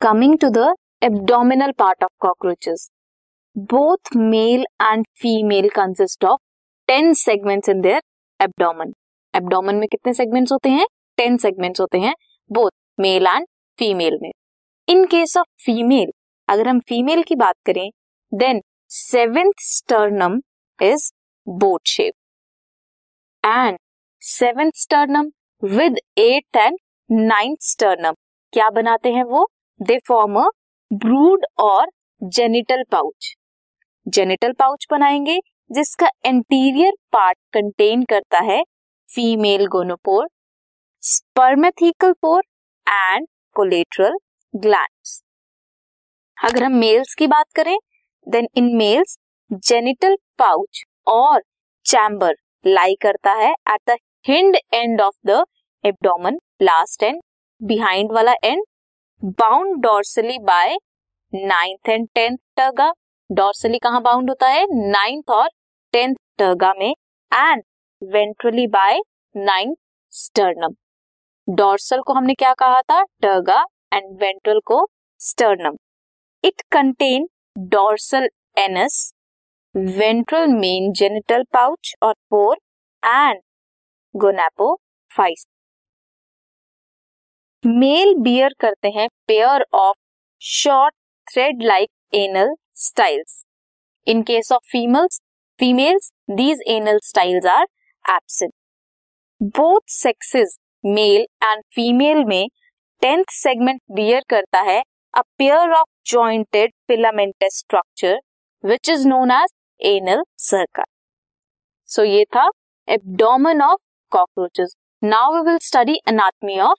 Coming to the abdominal part of cockroaches both male and female consist of ten segments in their abdomen abdomen में कितने segments होते हैं? Ten segments होते हैं both male and female में. इन case of female अगर हम female की बात करें then seventh sternum is boat shape and seventh sternum with eight and ninth sternum क्या बनाते हैं वो? दे फॉर्म अ ब्रूड और जेनिटल पाउच जेनिटल पाउच बनाएँगे, जिसका एंटीरियर पार्ट कंटेन करता है female gonopore spermathecal pore and collateral glands अगर हम मेल्स की बात करें then in males genital pouch और चैम्बर लाई करता है at the hind end of the abdomen last end behind वाला end bound dorsally by ninth and tenth terga dorsally कहाँ बाउंड होता है? नाइन्थ और टेंथ टर्गा में and ventrally by ninth sternum dorsal को हमने क्या कहा था? टर्गा एंड वेंट्रल को sternum it contain dorsal anus ventral main genital pouch और pore and gonapophyses male bear करते हैं pair of short thread like anal styles in case of females females these anal styles are absent both sexes male and female में tenth segment bear करता है a pair of jointed filamentous structure which is known as anal circle so ये था abdomen of cockroaches now we will study anatomy of